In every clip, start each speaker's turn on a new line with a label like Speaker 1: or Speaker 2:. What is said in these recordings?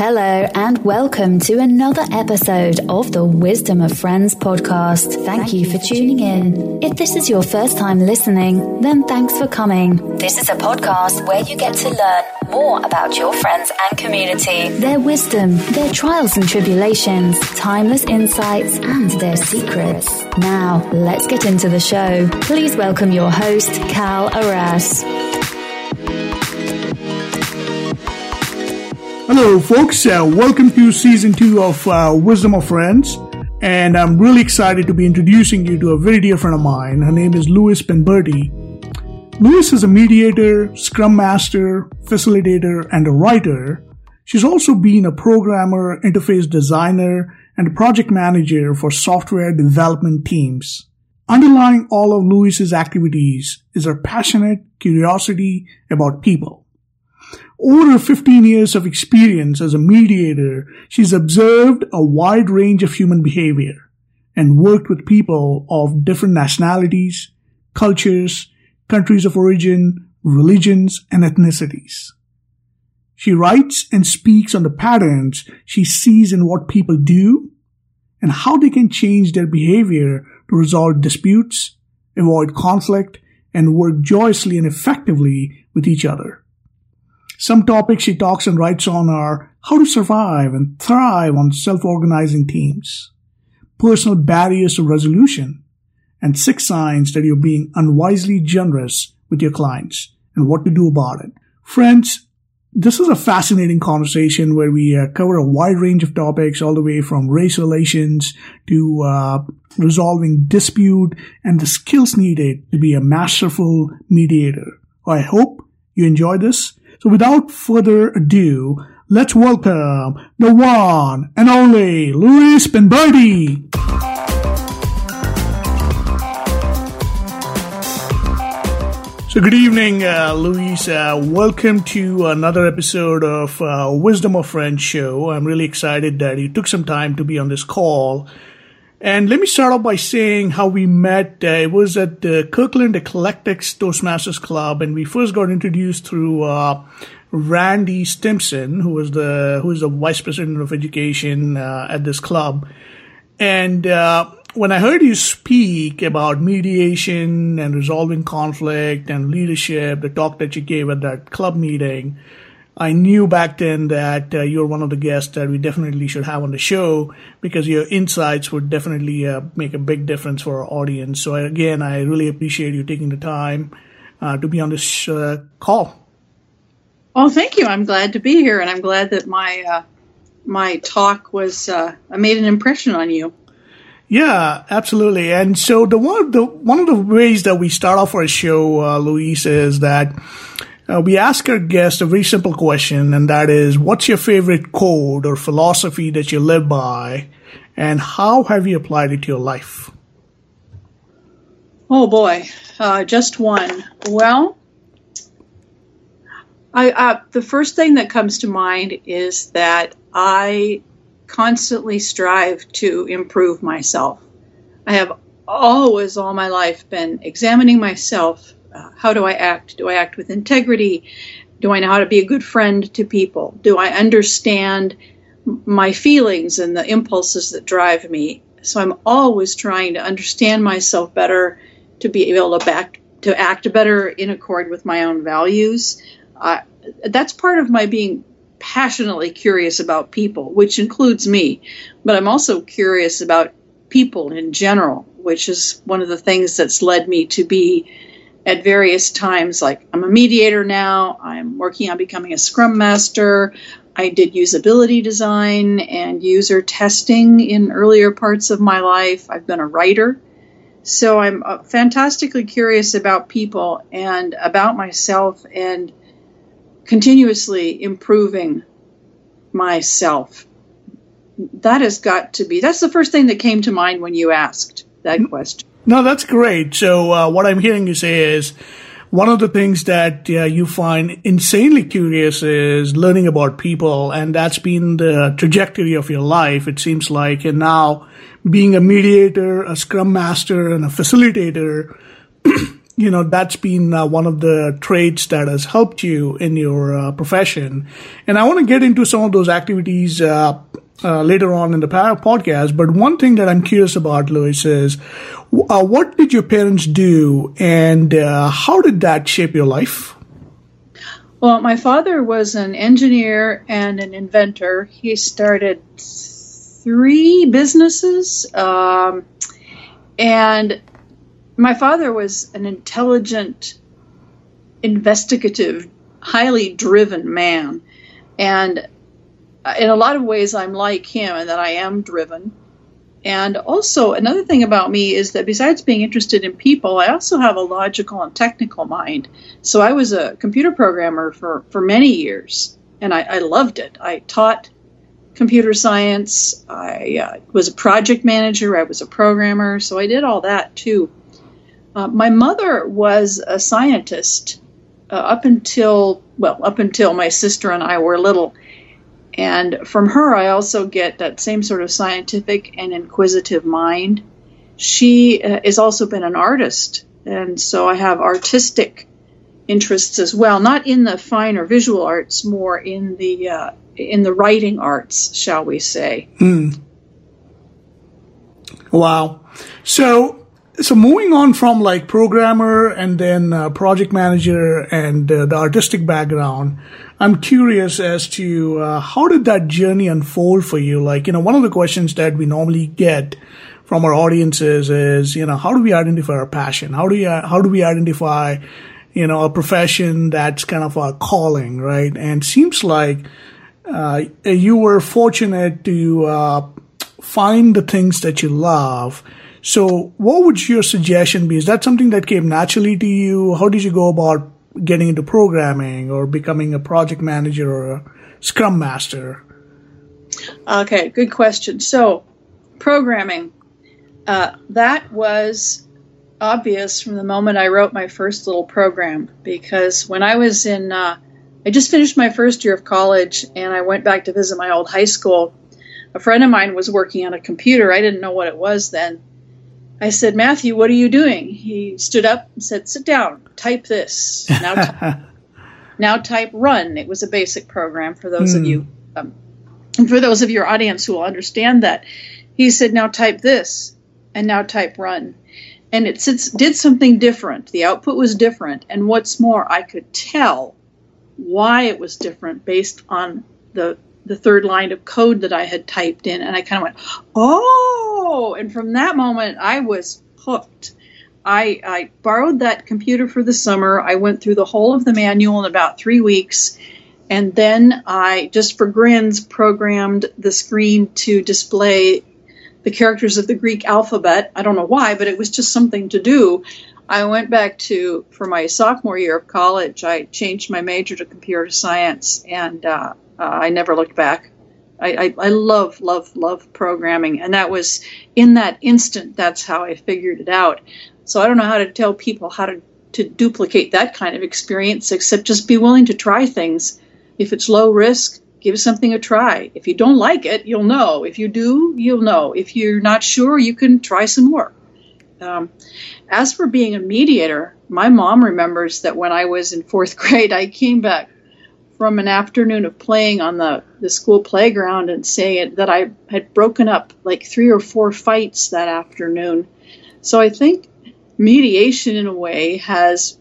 Speaker 1: Hello, and welcome to another episode of the Wisdom of Friends podcast. Thank you for tuning in. If this is your first time listening, then thanks for coming. This is a podcast where you get to learn more about your friends and community, their wisdom, their trials and tribulations, timeless insights, and their secrets. Now, let's get into the show. Please welcome your host, Cal Arras.
Speaker 2: Hello, folks. Uh, welcome to season two of uh, Wisdom of Friends. And I'm really excited to be introducing you to a very dear friend of mine. Her name is Louise Penberthy. Louise is a mediator, scrum master, facilitator, and a writer. She's also been a programmer, interface designer, and project manager for software development teams. Underlying all of Louise's activities is her passionate curiosity about people. Over 15 years of experience as a mediator, she's observed a wide range of human behavior and worked with people of different nationalities, cultures, countries of origin, religions, and ethnicities. She writes and speaks on the patterns she sees in what people do and how they can change their behavior to resolve disputes, avoid conflict, and work joyously and effectively with each other. Some topics she talks and writes on are how to survive and thrive on self-organizing teams, personal barriers to resolution, and six signs that you're being unwisely generous with your clients and what to do about it. Friends, this is a fascinating conversation where we uh, cover a wide range of topics all the way from race relations to uh, resolving dispute and the skills needed to be a masterful mediator. I hope you enjoy this so without further ado, let's welcome the one and only Louise Penberthy. So good evening, uh, Louise. Uh, welcome to another episode of uh, Wisdom of Friends show. I'm really excited that you took some time to be on this call. And let me start off by saying how we met. Uh, it was at the Kirkland Eclectics Toastmasters Club, and we first got introduced through uh, Randy Stimson, who was the who is the vice president of education uh, at this club. And uh, when I heard you speak about mediation and resolving conflict and leadership, the talk that you gave at that club meeting, I knew back then that uh, you're one of the guests that we definitely should have on the show because your insights would definitely uh, make a big difference for our audience. So again, I really appreciate you taking the time uh, to be on this uh, call.
Speaker 3: Oh, thank you. I'm glad to be here, and I'm glad that my uh, my talk was uh, made an impression on you.
Speaker 2: Yeah, absolutely. And so the one the one of the ways that we start off our show, Louise, is that uh, we ask our guests a very simple question, and that is, what's your favorite code or philosophy that you live by, and how have you applied it to your life?
Speaker 3: Oh boy, uh, just one. Well, I, uh, the first thing that comes to mind is that I constantly strive to improve myself. I have always, all my life, been examining myself uh, how do I act? Do I act with integrity? Do I know how to be a good friend to people? Do I understand my feelings and the impulses that drive me? So I'm always trying to understand myself better, to be able to back to act better in accord with my own values. Uh, that's part of my being passionately curious about people, which includes me. But I'm also curious about people in general, which is one of the things that's led me to be at various times. Like I'm a mediator now, I'm working on becoming a scrum master. I did usability design and user testing in earlier parts of my life. I've been a writer. So I'm uh, fantastically curious about people and about myself and continuously improving myself. That has got to be, that's the first thing that came to mind when you asked that question.
Speaker 2: No, that's great. So uh, what I'm hearing you say is one of the things that uh, you find insanely curious is learning about people, and that's been the trajectory of your life. It seems like, and now being a mediator, a scrum master, and a facilitator. you know that's been uh, one of the traits that has helped you in your uh, profession and i want to get into some of those activities uh, uh later on in the podcast but one thing that i'm curious about louise is uh, what did your parents do and uh, how did that shape your life
Speaker 3: well my father was an engineer and an inventor he started three businesses um, and my father was an intelligent, investigative, highly driven man. And in a lot of ways, I'm like him in that I am driven. And also, another thing about me is that besides being interested in people, I also have a logical and technical mind. So I was a computer programmer for, for many years, and I, I loved it. I taught computer science, I uh, was a project manager, I was a programmer, so I did all that too. Uh, my mother was a scientist uh, up until, well, up until my sister and I were little. And from her, I also get that same sort of scientific and inquisitive mind. She uh, has also been an artist, and so I have artistic interests as well, not in the fine or visual arts, more in the uh, in the writing arts, shall we say?
Speaker 2: Mm. Wow. So so moving on from like programmer and then uh, project manager and uh, the artistic background i'm curious as to uh, how did that journey unfold for you like you know one of the questions that we normally get from our audiences is you know how do we identify our passion how do you how do we identify you know a profession that's kind of a calling right and seems like uh, you were fortunate to uh, find the things that you love so, what would your suggestion be? Is that something that came naturally to you? How did you go about getting into programming or becoming a project manager or a scrum master?
Speaker 3: Okay, good question. So, programming, uh, that was obvious from the moment I wrote my first little program because when I was in, uh, I just finished my first year of college and I went back to visit my old high school. A friend of mine was working on a computer. I didn't know what it was then. I said, Matthew, what are you doing? He stood up and said, Sit down, type this. Now, t- now type run. It was a basic program for those mm. of hmm. you, um, and for those of your audience who will understand that. He said, Now type this, and now type run. And it did something different. The output was different. And what's more, I could tell why it was different based on the the third line of code that I had typed in, and I kind of went, "Oh!" And from that moment, I was hooked. I, I borrowed that computer for the summer. I went through the whole of the manual in about three weeks, and then I just for grins programmed the screen to display the characters of the Greek alphabet. I don't know why, but it was just something to do. I went back to for my sophomore year of college. I changed my major to computer science, and uh, uh, I never looked back. I, I, I, love, love, love programming. And that was in that instant, that's how I figured it out. So I don't know how to tell people how to, to duplicate that kind of experience, except just be willing to try things. If it's low risk, give something a try. If you don't like it, you'll know. If you do, you'll know. If you're not sure, you can try some more. Um, as for being a mediator, my mom remembers that when I was in fourth grade, I came back from an afternoon of playing on the, the school playground and saying that I had broken up like three or four fights that afternoon. So I think mediation, in a way, has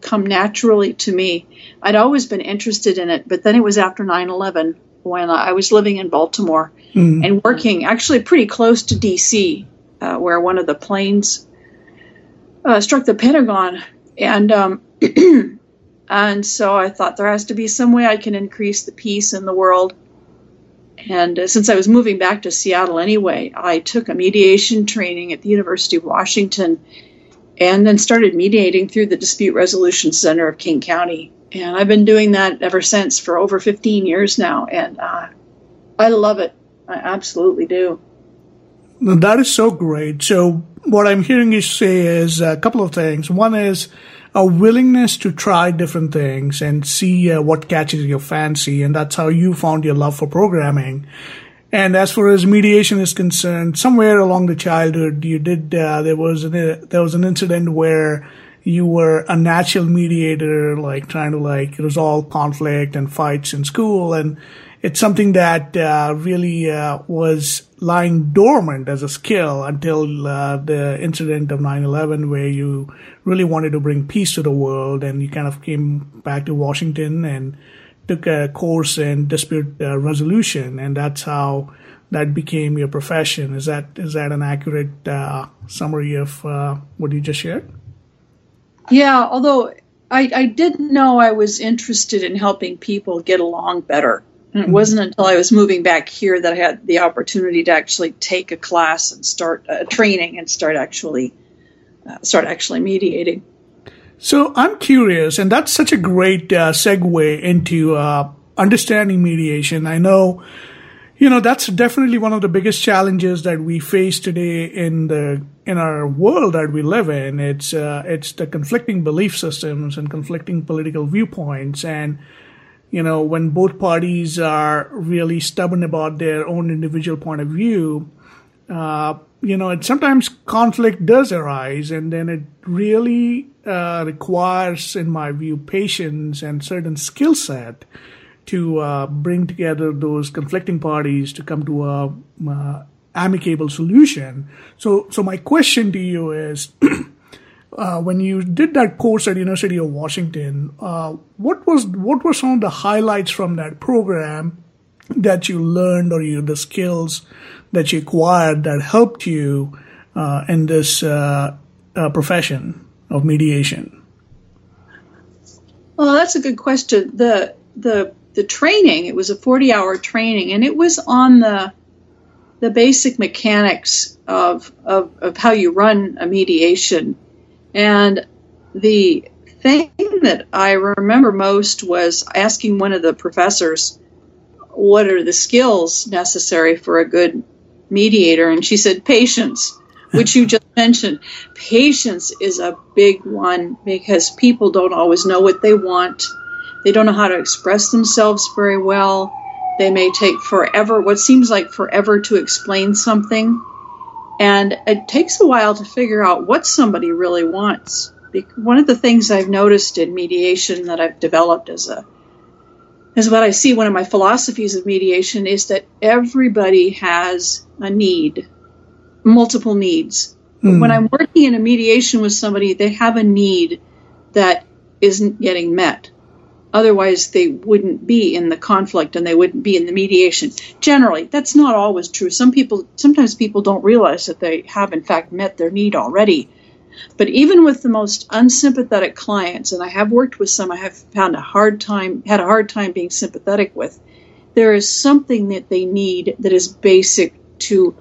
Speaker 3: come naturally to me. I'd always been interested in it, but then it was after 9 11 when I was living in Baltimore mm. and working actually pretty close to DC, uh, where one of the planes uh, struck the Pentagon. And um, And so I thought there has to be some way I can increase the peace in the world. And uh, since I was moving back to Seattle anyway, I took a mediation training at the University of Washington and then started mediating through the Dispute Resolution Center of King County. And I've been doing that ever since for over 15 years now. And uh, I love it. I absolutely do.
Speaker 2: That is so great. So, what I'm hearing you say is a couple of things. One is, a willingness to try different things and see uh, what catches your fancy. And that's how you found your love for programming. And as far as mediation is concerned, somewhere along the childhood, you did, uh, there was an, uh, there was an incident where you were a natural mediator, like trying to like resolve conflict and fights in school. And it's something that uh, really uh, was lying dormant as a skill until uh, the incident of 9-11 where you really wanted to bring peace to the world and you kind of came back to Washington and took a course in dispute uh, resolution and that's how that became your profession. Is that is that an accurate uh, summary of uh, what you just shared?
Speaker 3: Yeah, although I, I didn't know I was interested in helping people get along better. And it mm-hmm. wasn't until I was moving back here that I had the opportunity to actually take a class and start a uh, training and start actually uh, start actually mediating.
Speaker 2: So I'm curious, and that's such a great uh, segue into uh, understanding mediation. I know you know that's definitely one of the biggest challenges that we face today in the in our world that we live in it's uh, it's the conflicting belief systems and conflicting political viewpoints and you know when both parties are really stubborn about their own individual point of view uh, you know it sometimes conflict does arise and then it really uh, requires in my view patience and certain skill set to uh, bring together those conflicting parties to come to a uh, amicable solution. So, so my question to you is. Uh, when you did that course at University of Washington, uh, what was what were some of the highlights from that program that you learned, or you the skills that you acquired that helped you uh, in this uh, uh, profession of mediation?
Speaker 3: Well, that's a good question. the The the training, it was a 40 hour training, and it was on the the basic mechanics of, of, of how you run a mediation. And the thing that I remember most was asking one of the professors, What are the skills necessary for a good mediator? And she said, Patience, which you just mentioned. Patience is a big one because people don't always know what they want they don't know how to express themselves very well. They may take forever, what seems like forever to explain something. And it takes a while to figure out what somebody really wants. One of the things I've noticed in mediation that I've developed as a is what I see one of my philosophies of mediation is that everybody has a need, multiple needs. Mm. When I'm working in a mediation with somebody, they have a need that isn't getting met. Otherwise, they wouldn't be in the conflict and they wouldn't be in the mediation. Generally, that's not always true. Some people, sometimes people don't realize that they have in fact met their need already. But even with the most unsympathetic clients, and I have worked with some I have found a hard time, had a hard time being sympathetic with, there is something that they need that is basic to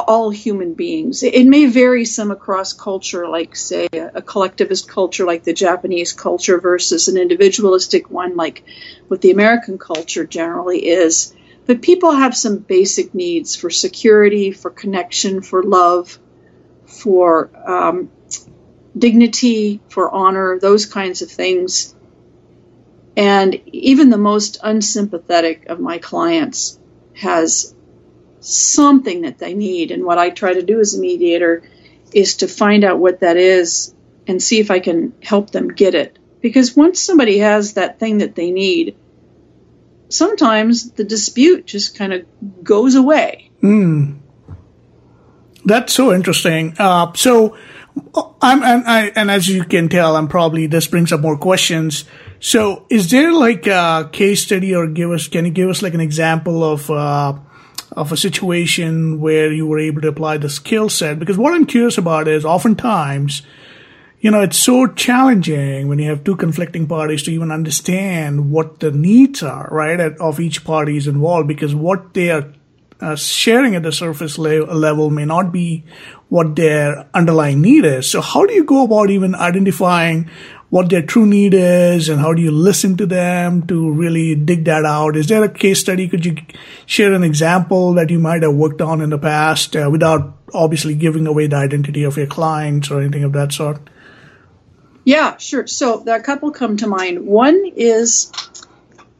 Speaker 3: all human beings. It may vary some across culture, like, say, a collectivist culture like the Japanese culture versus an individualistic one, like what the American culture generally is. But people have some basic needs for security, for connection, for love, for um, dignity, for honor, those kinds of things. And even the most unsympathetic of my clients has something that they need. And what I try to do as a mediator is to find out what that is and see if I can help them get it. Because once somebody has that thing that they need, sometimes the dispute just kind of goes away.
Speaker 2: Mm. That's so interesting. Uh, so, I'm and, I, and as you can tell, I'm probably this brings up more questions. So, is there like a case study, or give us? Can you give us like an example of uh, of a situation where you were able to apply the skill set. Because what I'm curious about is oftentimes, you know, it's so challenging when you have two conflicting parties to even understand what the needs are, right, of each party is involved because what they are uh, sharing at the surface le- level may not be what their underlying need is. So how do you go about even identifying what their true need is and how do you listen to them to really dig that out? Is there a case study? Could you share an example that you might have worked on in the past uh, without obviously giving away the identity of your clients or anything of that sort?
Speaker 3: Yeah, sure. So a couple come to mind. One is,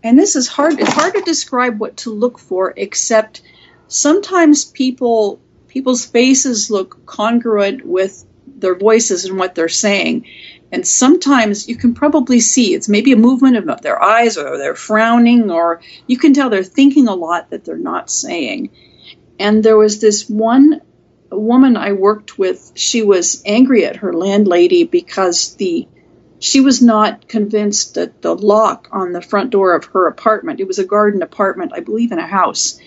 Speaker 3: and this is hard. It's hard to describe what to look for, except sometimes people people's faces look congruent with their voices and what they're saying. And sometimes you can probably see it's maybe a movement of their eyes or they're frowning, or you can tell they're thinking a lot that they're not saying. And there was this one woman I worked with, she was angry at her landlady because the she was not convinced that the lock on the front door of her apartment, it was a garden apartment, I believe in a house,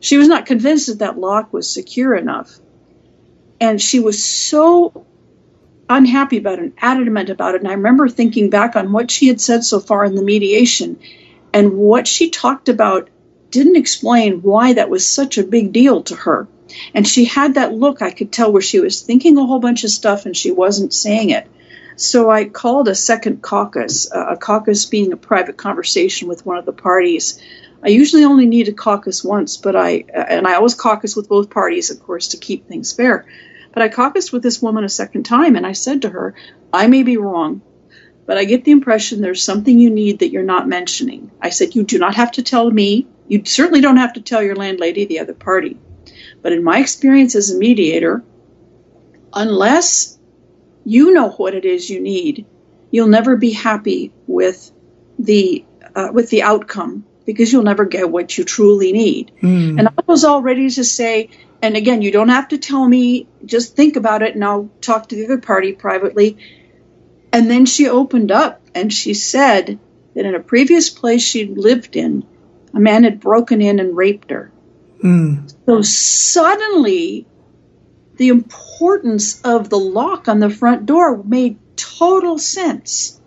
Speaker 3: she was not convinced that that lock was secure enough. And she was so unhappy about it and adamant about it. And I remember thinking back on what she had said so far in the mediation and what she talked about didn't explain why that was such a big deal to her. And she had that look I could tell where she was thinking a whole bunch of stuff and she wasn't saying it. So I called a second caucus, a caucus being a private conversation with one of the parties. I usually only need a caucus once, but I, and I always caucus with both parties, of course, to keep things fair. But I caucused with this woman a second time, and I said to her, I may be wrong, but I get the impression there's something you need that you're not mentioning. I said, You do not have to tell me. You certainly don't have to tell your landlady, the other party. But in my experience as a mediator, unless you know what it is you need, you'll never be happy with the uh, with the outcome because you'll never get what you truly need. Mm. And I was all ready to say, and again, you don't have to tell me, just think about it and I'll talk to the other party privately. And then she opened up and she said that in a previous place she'd lived in, a man had broken in and raped her. Mm. So suddenly the importance of the lock on the front door made total sense.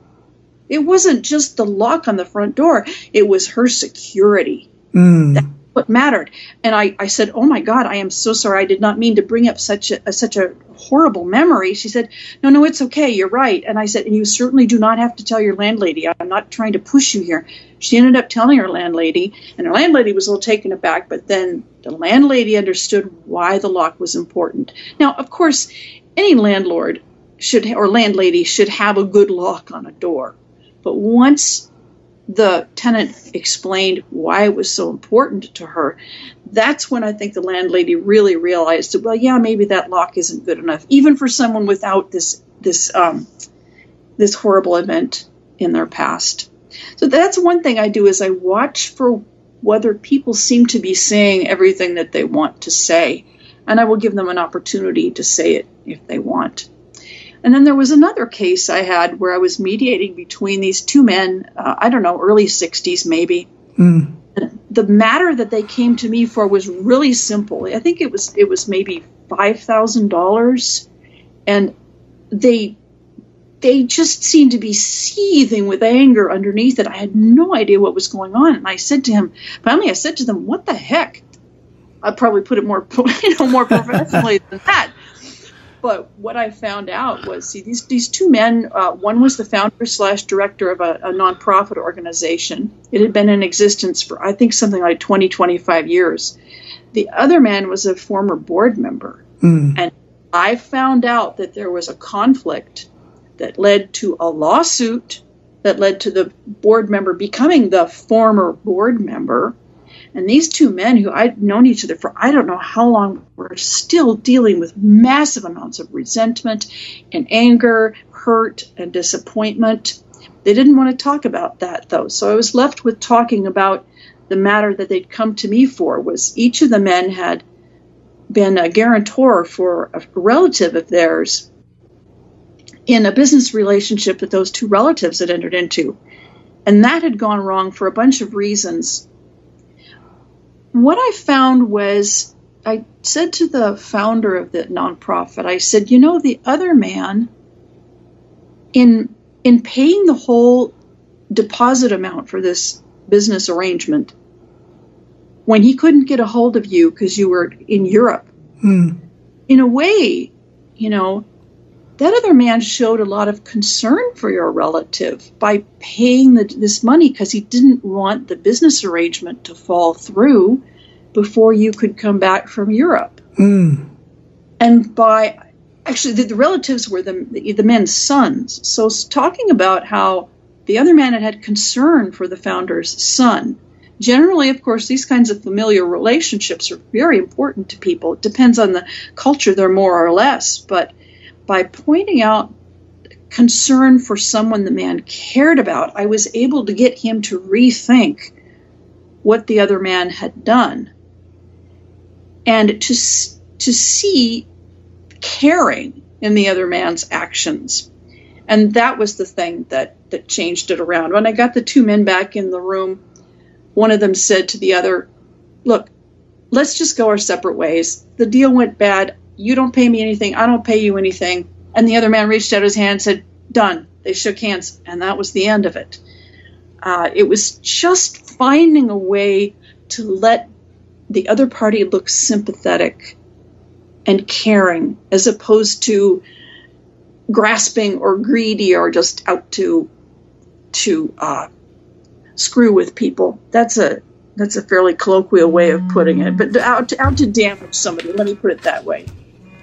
Speaker 3: It wasn't just the lock on the front door, it was her security. Mm. That's what mattered. And I, I said, Oh my God, I am so sorry. I did not mean to bring up such a, such a horrible memory. She said, No, no, it's okay. You're right. And I said, And you certainly do not have to tell your landlady. I'm not trying to push you here. She ended up telling her landlady, and her landlady was a little taken aback, but then the landlady understood why the lock was important. Now, of course, any landlord should or landlady should have a good lock on a door. But once the tenant explained why it was so important to her, that's when I think the landlady really realized that, well, yeah, maybe that lock isn't good enough, even for someone without this this um, this horrible event in their past. So that's one thing I do is I watch for whether people seem to be saying everything that they want to say, and I will give them an opportunity to say it if they want. And then there was another case I had where I was mediating between these two men, uh, I don't know, early 60s maybe. Mm. The matter that they came to me for was really simple. I think it was it was maybe $5,000 and they they just seemed to be seething with anger underneath it. I had no idea what was going on. And I said to him, finally, I said to them, what the heck? I'd probably put it more, you know, more professionally than that. But what I found out was, see, these these two men. Uh, one was the founder slash director of a, a nonprofit organization. It had been in existence for I think something like 20, 25 years. The other man was a former board member, mm. and I found out that there was a conflict that led to a lawsuit that led to the board member becoming the former board member and these two men, who I'd known each other for I don't know how long, were still dealing with massive amounts of resentment and anger, hurt, and disappointment. They didn't want to talk about that, though. So I was left with talking about the matter that they'd come to me for was each of the men had been a guarantor for a relative of theirs in a business relationship that those two relatives had entered into. And that had gone wrong for a bunch of reasons what I found was I said to the founder of the nonprofit, I said, you know, the other man, in in paying the whole deposit amount for this business arrangement, when he couldn't get a hold of you because you were in Europe, hmm. in a way, you know, that other man showed a lot of concern for your relative by paying the, this money because he didn't want the business arrangement to fall through before you could come back from Europe. Mm. And by actually, the, the relatives were the, the, the men's sons. So, talking about how the other man had had concern for the founder's son. Generally, of course, these kinds of familiar relationships are very important to people. It depends on the culture, they're more or less. But by pointing out concern for someone the man cared about, I was able to get him to rethink what the other man had done and to to see caring in the other man's actions. And that was the thing that that changed it around. When I got the two men back in the room, one of them said to the other, "Look, let's just go our separate ways. The deal went bad. You don't pay me anything. I don't pay you anything." And the other man reached out his hand and said, "Done." They shook hands, and that was the end of it. Uh, it was just finding a way to let the other party look sympathetic and caring as opposed to grasping or greedy or just out to to uh, screw with people. That's a that's a fairly colloquial way of putting it, but out to, out to damage somebody. Let me put it that way.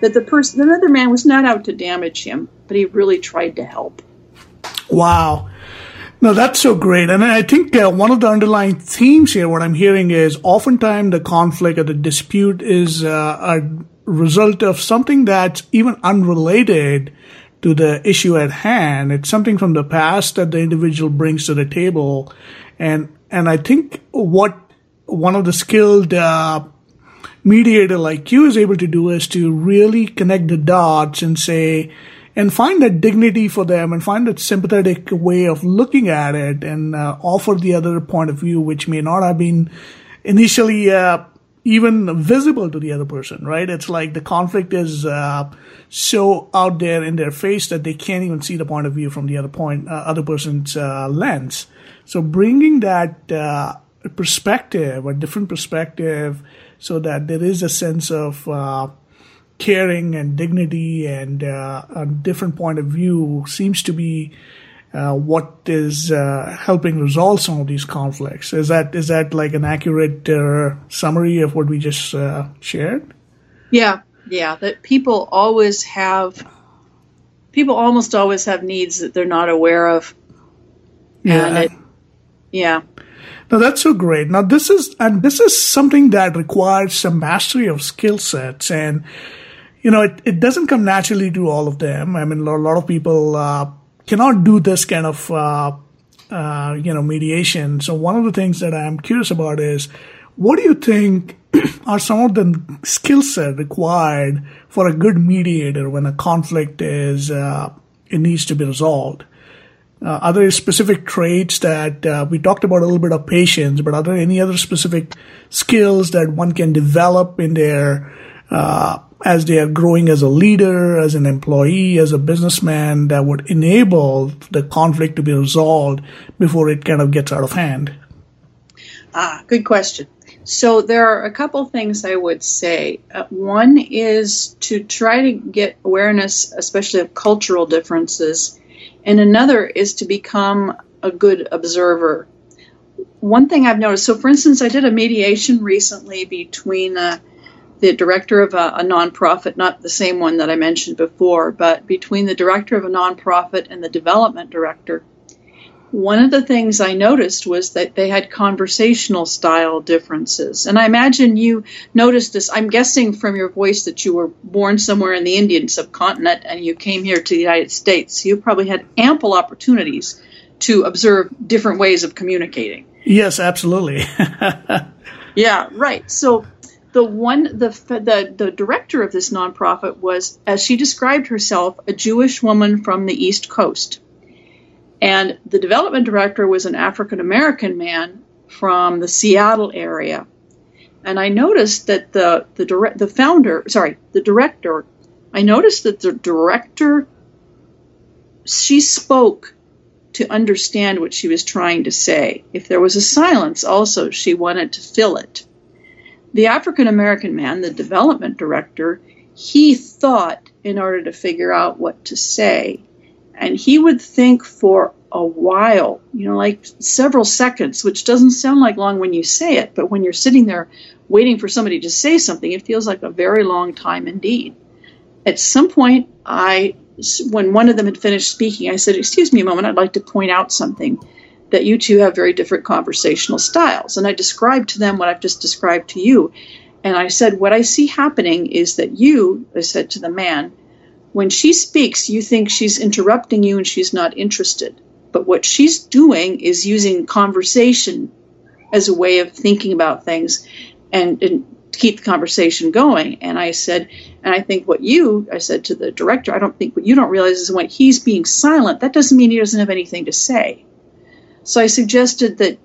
Speaker 3: That the person, the other man, was not out to damage him, but he really tried to help.
Speaker 2: Wow. No, that's so great. And I think uh, one of the underlying themes here, what I'm hearing is oftentimes the conflict or the dispute is uh, a result of something that's even unrelated to the issue at hand. It's something from the past that the individual brings to the table. And, and I think what one of the skilled, uh, mediator like you is able to do is to really connect the dots and say, and find that dignity for them and find that sympathetic way of looking at it and uh, offer the other point of view, which may not have been initially uh, even visible to the other person, right? It's like the conflict is uh, so out there in their face that they can't even see the point of view from the other point, uh, other person's uh, lens. So bringing that uh, perspective, a different perspective, so that there is a sense of caring and dignity and uh, a different point of view seems to be uh, what is uh, helping resolve some of these conflicts. Is that is that like an accurate uh, summary of what we just uh, shared?
Speaker 3: Yeah, yeah. That people always have, people almost always have needs that they're not aware of.
Speaker 2: Yeah. It,
Speaker 3: yeah.
Speaker 2: Now that's so great. Now this is and this is something that requires some mastery of skill sets and you know, it, it doesn't come naturally to all of them. I mean, a lot of people uh, cannot do this kind of, uh, uh, you know, mediation. So one of the things that I'm curious about is, what do you think are some of the skill set required for a good mediator when a conflict is uh, it needs to be resolved? Uh, are there specific traits that uh, we talked about a little bit of patience, but are there any other specific skills that one can develop in their uh, as they are growing as a leader, as an employee, as a businessman that would enable the conflict to be resolved before it kind of gets out of hand?
Speaker 3: Ah, good question. So there are a couple things I would say. Uh, one is to try to get awareness, especially of cultural differences, and another is to become a good observer. One thing I've noticed, so for instance, I did a mediation recently between uh, the director of a, a, nonprofit, not the same one that I mentioned before, but between the director of a nonprofit and the development director, one of the things I noticed was that they had conversational style differences. And I imagine you noticed this. I'm guessing from your voice that you were born somewhere in the Indian subcontinent and you came here to the United States. You probably had ample opportunities to observe different ways of communicating.
Speaker 2: Yes, absolutely.
Speaker 3: yeah, right. So the one the, the the director of this nonprofit was as she described herself a Jewish woman from the East Coast and the development director was an African American man from the Seattle area. And I noticed that the the the founder sorry the director I noticed that the director she spoke to understand what she was trying to say. If there was a silence also she wanted to fill it. The African American man, the development director, he thought in order to figure out what to say. And he would think for a while, you know, like several seconds, which doesn't sound like long when you say it, but when you're sitting there waiting for somebody to say something, it feels like a very long time indeed. At some point, I, when one of them had finished speaking, I said, Excuse me a moment, I'd like to point out something that you two have very different conversational styles. And I described to them what I've just described to you. And I said, What I see happening is that you, I said to the man, when she speaks, you think she's interrupting you and she's not interested. But what she's doing is using conversation as a way of thinking about things and, and keep the conversation going. And I said, and I think what you, I said to the director, I don't think what you don't realize is when he's being silent, that doesn't mean he doesn't have anything to say. So I suggested that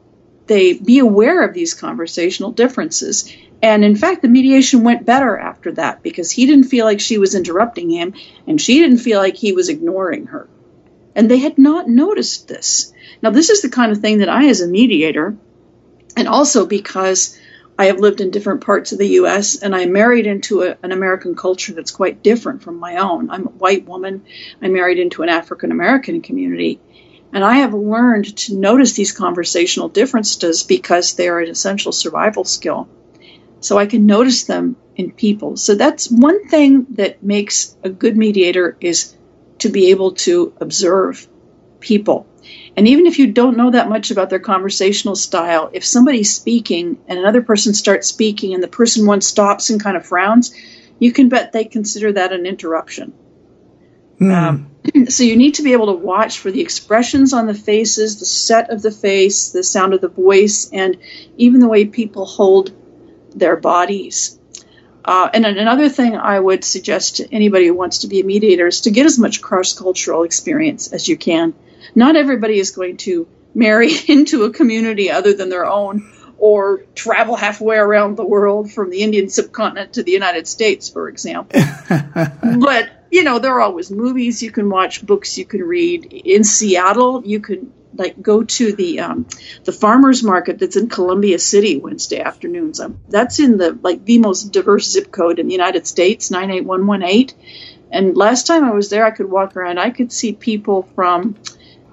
Speaker 3: they be aware of these conversational differences. And in fact, the mediation went better after that because he didn't feel like she was interrupting him and she didn't feel like he was ignoring her. And they had not noticed this. Now, this is the kind of thing that I, as a mediator, and also because I have lived in different parts of the U.S. and I married into a, an American culture that's quite different from my own. I'm a white woman. I married into an African American community. And I have learned to notice these conversational differences because they're an essential survival skill. So I can notice them in people. So that's one thing that makes a good mediator is to be able to observe people. And even if you don't know that much about their conversational style, if somebody's speaking and another person starts speaking and the person one stops and kind of frowns, you can bet they consider that an interruption. Mm. Um, so you need to be able to watch for the expressions on the faces, the set of the face, the sound of the voice, and even the way people hold their bodies. Uh, and another thing I would suggest to anybody who wants to be a mediator is to get as much cross cultural experience as you can. Not everybody is going to marry into a community other than their own or travel halfway around the world from the Indian subcontinent to the United States, for example. but you know, there are always movies you can watch, books you can read. In Seattle, you can like go to the um, the farmers market that's in Columbia City Wednesday afternoons. Um, that's in the like the most diverse zip code in the United States, nine eight one one eight. And last time I was there, I could walk around. I could see people from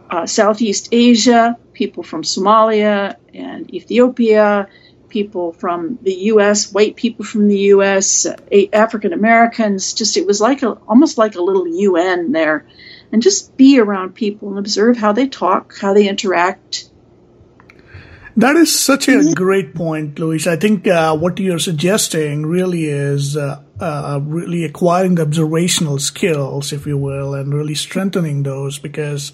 Speaker 3: uh, Southeast Asia, people from Somalia and Ethiopia, people from the U.S., white people from the U.S., uh, African Americans. Just it was like a almost like a little UN there, and just be around people and observe how they talk, how they interact.
Speaker 2: That is such a great point, Louise. I think uh, what you're suggesting really is uh, uh, really acquiring the observational skills, if you will, and really strengthening those because,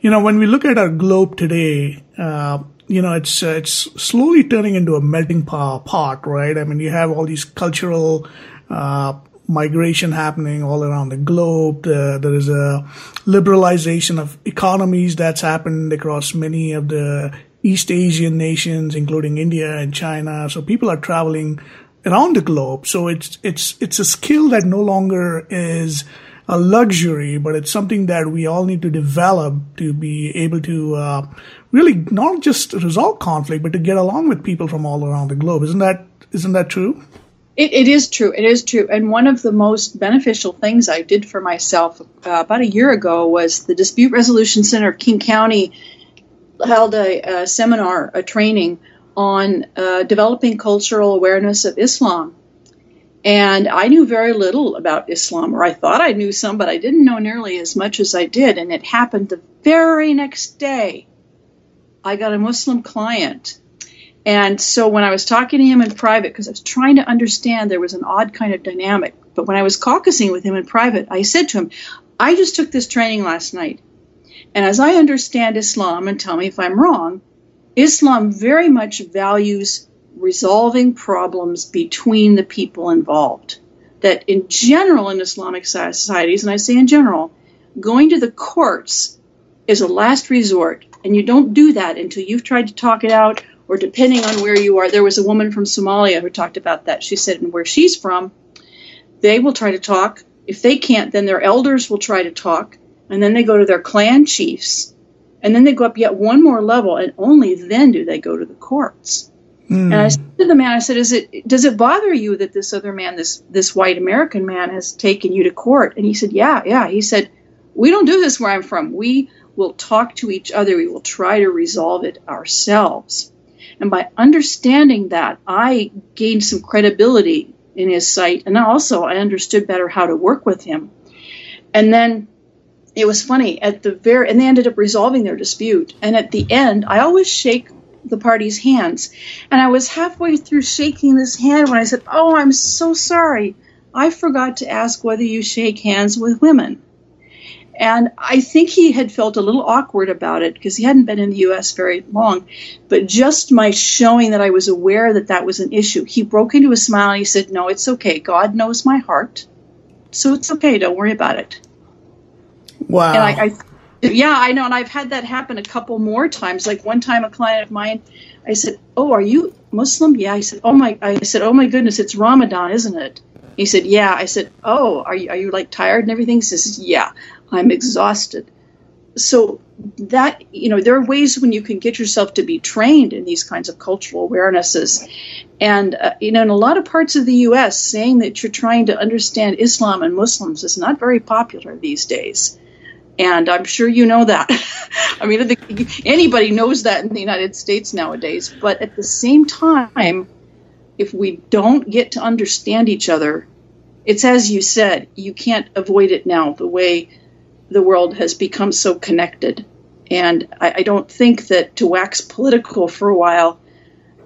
Speaker 2: you know, when we look at our globe today, uh, you know, it's uh, it's slowly turning into a melting pot, right? I mean, you have all these cultural uh, migration happening all around the globe. Uh, there is a liberalization of economies that's happened across many of the East Asian nations, including India and China. So people are traveling around the globe. So it's it's it's a skill that no longer is a luxury, but it's something that we all need to develop to be able to uh, really not just resolve conflict, but to get along with people from all around the globe. Isn't that isn't that true?
Speaker 3: It, it is true. It is true. And one of the most beneficial things I did for myself uh, about a year ago was the Dispute Resolution Center of King County held a, a seminar, a training on uh, developing cultural awareness of Islam. And I knew very little about Islam, or I thought I knew some, but I didn't know nearly as much as I did. And it happened the very next day I got a Muslim client. And so when I was talking to him in private, because I was trying to understand, there was an odd kind of dynamic. But when I was caucusing with him in private, I said to him, I just took this training last night. And as I understand Islam, and tell me if I'm wrong, Islam very much values resolving problems between the people involved. That in general, in Islamic societies, and I say in general, going to the courts is a last resort and you don't do that until you've tried to talk it out, or depending on where you are. There was a woman from Somalia who talked about that. She said, and where she's from, they will try to talk. If they can't, then their elders will try to talk, and then they go to their clan chiefs, and then they go up yet one more level, and only then do they go to the courts. Mm. And I said to the man, I said, "Is it does it bother you that this other man, this this white American man, has taken you to court?" And he said, "Yeah, yeah." He said, "We don't do this where I'm from. We We'll talk to each other. We will try to resolve it ourselves. And by understanding that, I gained some credibility in his sight. And also, I understood better how to work with him. And then it was funny at the very, and they ended up resolving their dispute. And at the end, I always shake the party's hands. And I was halfway through shaking this hand when I said, Oh, I'm so sorry. I forgot to ask whether you shake hands with women. And I think he had felt a little awkward about it because he hadn't been in the US very long. But just my showing that I was aware that that was an issue, he broke into a smile and he said, No, it's okay. God knows my heart. So it's okay. Don't worry about it.
Speaker 2: Wow.
Speaker 3: And I, I yeah, I know. And I've had that happen a couple more times. Like one time, a client of mine, I said, Oh, are you Muslim? Yeah. I said, Oh my, I said, Oh my goodness, it's Ramadan, isn't it? He said, Yeah. I said, Oh, are you, are you like tired and everything? He says, Yeah. I'm exhausted. So that you know there are ways when you can get yourself to be trained in these kinds of cultural awarenesses. And uh, you know in a lot of parts of the US saying that you're trying to understand Islam and Muslims is not very popular these days. And I'm sure you know that. I mean anybody knows that in the United States nowadays. But at the same time if we don't get to understand each other it's as you said you can't avoid it now the way the world has become so connected. And I, I don't think that to wax political for a while,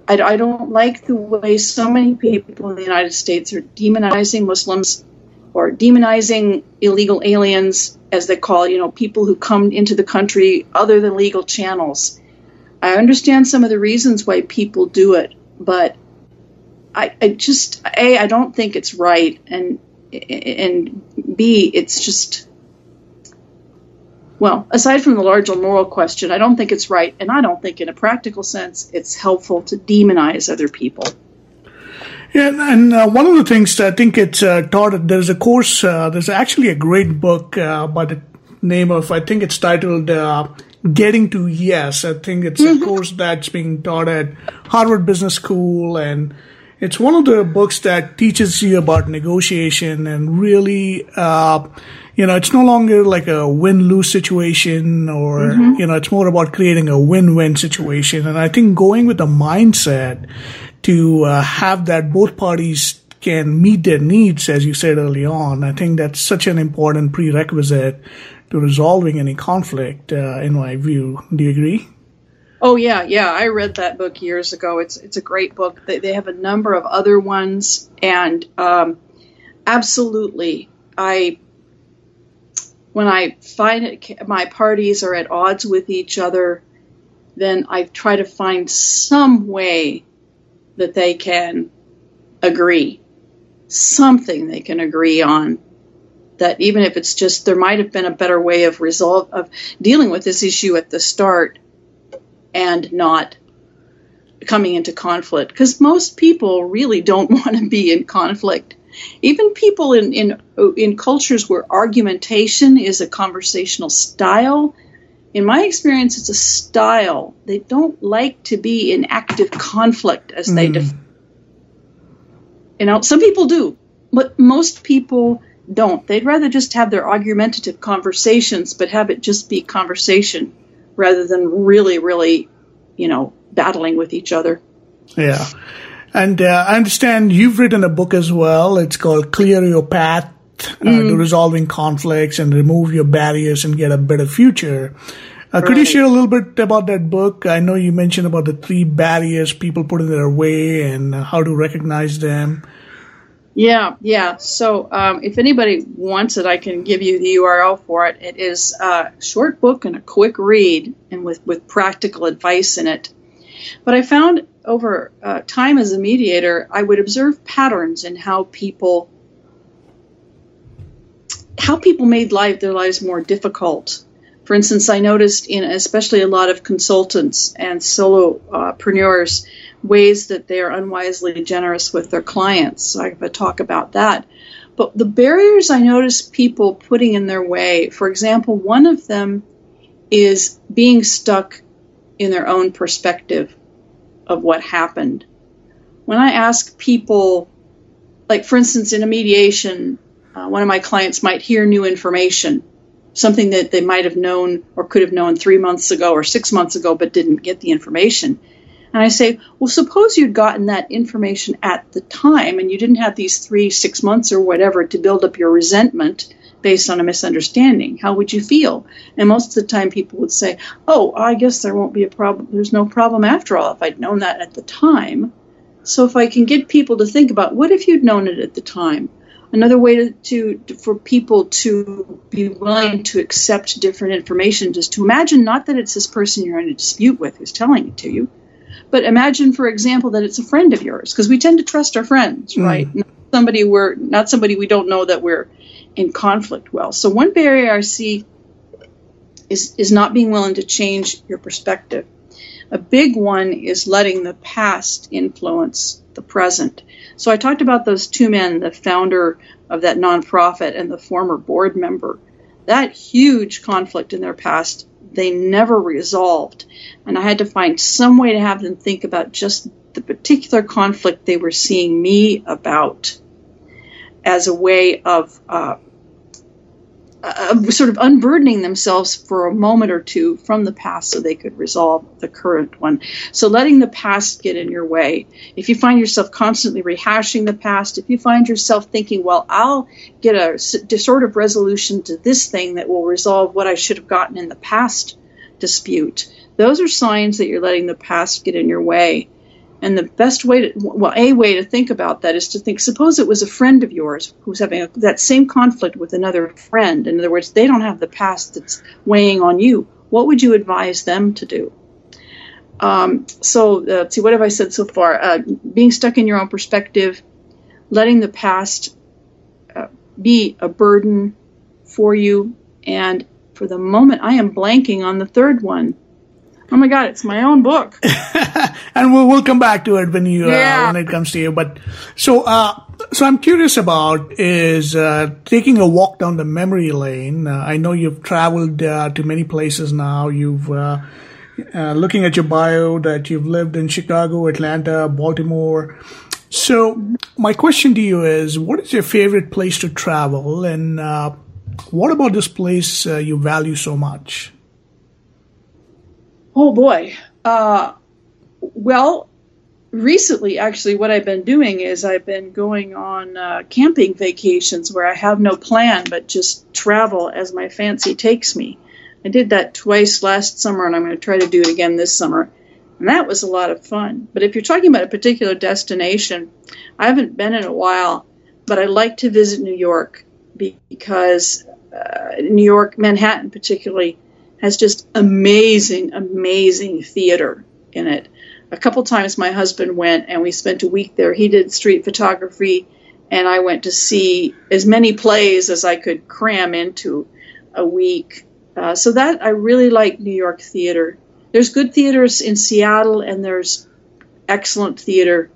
Speaker 3: I, I, don't like the way so many people in the United States are demonizing Muslims or demonizing illegal aliens, as they call it, you know, people who come into the country other than legal channels. I understand some of the reasons why people do it, but I, I just a I don't think it's right, and and b it's just well, aside from the larger moral question, I don't think it's right, and I don't think in a practical sense it's helpful to demonize other people.
Speaker 2: Yeah, and uh, one of the things that I think it's uh, taught, there's a course, uh, there's actually a great book uh, by the name of, I think it's titled uh, Getting to Yes. I think it's mm-hmm. a course that's being taught at Harvard Business School, and it's one of the books that teaches you about negotiation and really uh, you know, it's no longer like a win-lose situation or, mm-hmm. you know, it's more about creating a win-win situation. And I think going with the mindset to uh, have that both parties can meet their needs, as you said early on, I think that's such an important prerequisite to resolving any conflict, uh, in my view. Do you agree?
Speaker 3: Oh yeah, yeah. I read that book years ago. It's it's a great book. They, they have a number of other ones, and um, absolutely, I when I find it, my parties are at odds with each other, then I try to find some way that they can agree, something they can agree on. That even if it's just there might have been a better way of resolve of dealing with this issue at the start and not coming into conflict because most people really don't want to be in conflict even people in, in, in cultures where argumentation is a conversational style, in my experience, it's a style. They don't like to be in active conflict as mm. they def- You know, some people do, but most people don't. They'd rather just have their argumentative conversations, but have it just be conversation rather than really, really, you know, battling with each other.
Speaker 2: Yeah. And uh, I understand you've written a book as well. It's called Clear Your Path uh, mm. to Resolving Conflicts and Remove Your Barriers and Get a Better Future. Uh, right. Could you share a little bit about that book? I know you mentioned about the three barriers people put in their way and how to recognize them.
Speaker 3: Yeah, yeah. So um, if anybody wants it, I can give you the URL for it. It is a short book and a quick read, and with, with practical advice in it. But I found over uh, time as a mediator, I would observe patterns in how people how people made life their lives more difficult. For instance, I noticed in especially a lot of consultants and solopreneurs ways that they are unwisely generous with their clients. So I have a talk about that. But the barriers I notice people putting in their way, for example, one of them is being stuck in their own perspective of what happened. When I ask people, like for instance, in a mediation, uh, one of my clients might hear new information, something that they might have known or could have known three months ago or six months ago, but didn't get the information. And I say, well, suppose you'd gotten that information at the time and you didn't have these three, six months or whatever to build up your resentment based on a misunderstanding. How would you feel? And most of the time, people would say, Oh, I guess there won't be a problem. There's no problem after all if I'd known that at the time. So if I can get people to think about what if you'd known it at the time? Another way to, to, for people to be willing to accept different information is to imagine not that it's this person you're in a dispute with who's telling it to you, but imagine, for example, that it's a friend of yours because we tend to trust our friends, mm. right? Not somebody we're not somebody we don't know that we're in conflict well. So one barrier I see is is not being willing to change your perspective. A big one is letting the past influence the present. So I talked about those two men, the founder of that nonprofit and the former board member. That huge conflict in their past, they never resolved. And I had to find some way to have them think about just the particular conflict they were seeing me about as a way of uh, uh, sort of unburdening themselves for a moment or two from the past so they could resolve the current one. So letting the past get in your way. If you find yourself constantly rehashing the past, if you find yourself thinking, well, I'll get a sort of resolution to this thing that will resolve what I should have gotten in the past dispute, those are signs that you're letting the past get in your way. And the best way to, well, a way to think about that is to think, suppose it was a friend of yours who's having a, that same conflict with another friend. In other words, they don't have the past that's weighing on you. What would you advise them to do? Um, so, uh, let's see, what have I said so far? Uh, being stuck in your own perspective, letting the past uh, be a burden for you. And for the moment, I am blanking on the third one Oh my god, it's my own book.
Speaker 2: and we'll, we'll come back to it when you uh, yeah. uh, when it comes to you. But so uh, so I'm curious about is uh, taking a walk down the memory lane. Uh, I know you've traveled uh, to many places now. You've looking at your bio that you've lived in Chicago, Atlanta, Baltimore. So my question to you is, what is your favorite place to travel, and what about this place you value so much?
Speaker 3: Oh boy. Uh, well, recently, actually, what I've been doing is I've been going on uh, camping vacations where I have no plan but just travel as my fancy takes me. I did that twice last summer, and I'm going to try to do it again this summer. And that was a lot of fun. But if you're talking about a particular destination, I haven't been in a while, but I like to visit New York because uh, New York, Manhattan particularly, has just amazing, amazing theater in it. A couple times my husband went and we spent a week there. He did street photography, and I went to see as many plays as I could cram into a week. Uh, so that I really like New York theater. There's good theaters in Seattle, and there's excellent theater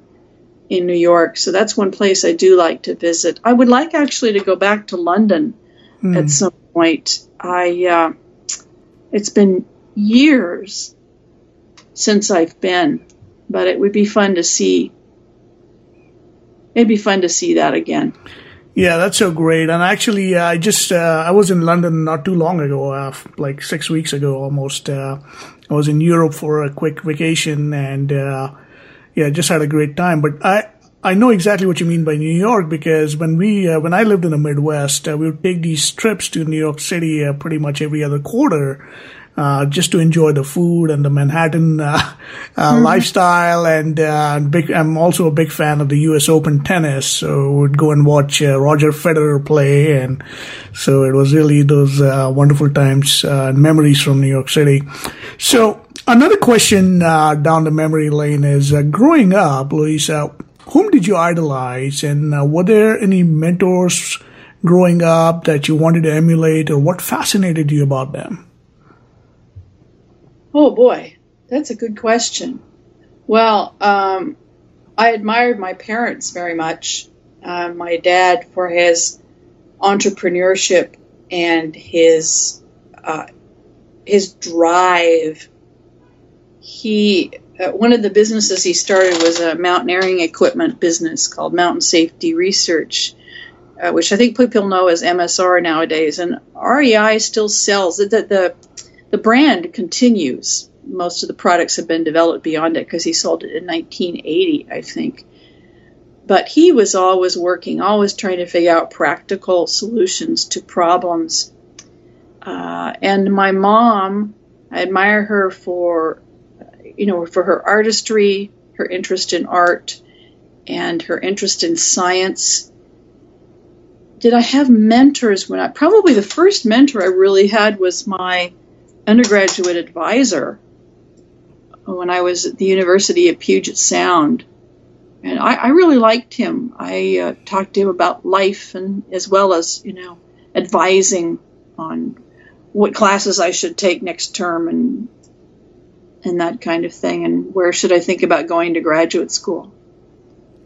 Speaker 3: in New York. So that's one place I do like to visit. I would like actually to go back to London mm. at some point. I uh, it's been years since I've been, but it would be fun to see. It'd be fun to see that again.
Speaker 2: Yeah, that's so great. And actually, uh, I just uh, I was in London not too long ago, uh, like six weeks ago almost. Uh, I was in Europe for a quick vacation, and uh, yeah, just had a great time. But I I know exactly what you mean by New York because when we uh, when I lived in the Midwest, uh, we would take these trips to New York City uh, pretty much every other quarter. Uh, just to enjoy the food and the Manhattan uh, uh, mm-hmm. lifestyle, and big, I'm also a big fan of the U.S. Open tennis. So we'd go and watch Roger Federer play, and so it was really those wonderful times and memories from New York City. So another question down the memory lane is growing up, Louisa whom did you idolize, and uh, were there any mentors growing up that you wanted to emulate, or what fascinated you about them?
Speaker 3: Oh boy, that's a good question. Well, um, I admired my parents very much. Uh, my dad for his entrepreneurship and his uh, his drive. He uh, one of the businesses he started was a mountaineering equipment business called Mountain Safety Research, uh, which I think people know as MSR nowadays. And REI still sells the, the the brand continues. Most of the products have been developed beyond it because he sold it in 1980, I think. But he was always working, always trying to figure out practical solutions to problems. Uh, and my mom, I admire her for you know, for her artistry, her interest in art, and her interest in science. did I have mentors when I probably the first mentor I really had was my undergraduate advisor when I was at the University of Puget Sound. And I, I really liked him. I uh, talked to him about life and as well as, you know, advising on what classes I should take next term and and that kind of thing and where should I think about going to graduate school.